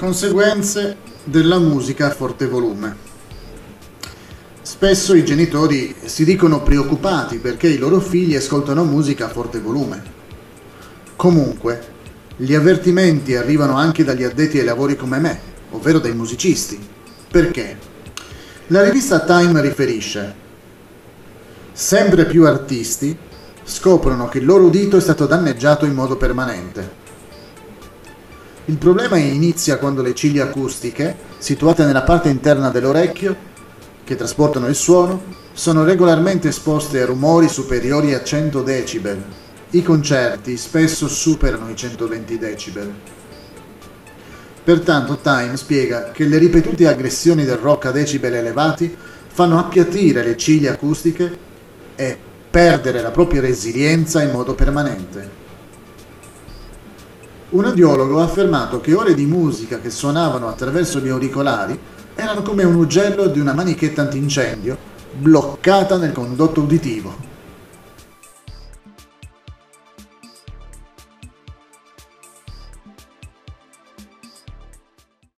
Conseguenze della musica a forte volume. Spesso i genitori si dicono preoccupati perché i loro figli ascoltano musica a forte volume. Comunque, gli avvertimenti arrivano anche dagli addetti ai lavori come me, ovvero dai musicisti. Perché? La rivista Time riferisce sempre più artisti scoprono che il loro udito è stato danneggiato in modo permanente. Il problema inizia quando le ciglia acustiche, situate nella parte interna dell'orecchio, che trasportano il suono, sono regolarmente esposte a rumori superiori a 100 decibel. I concerti spesso superano i 120 decibel. Pertanto Time spiega che le ripetute aggressioni del rock a decibel elevati fanno appiattire le ciglia acustiche e perdere la propria resilienza in modo permanente. Un audiologo ha affermato che ore di musica che suonavano attraverso gli auricolari erano come un ugello di una manichetta antincendio bloccata nel condotto uditivo.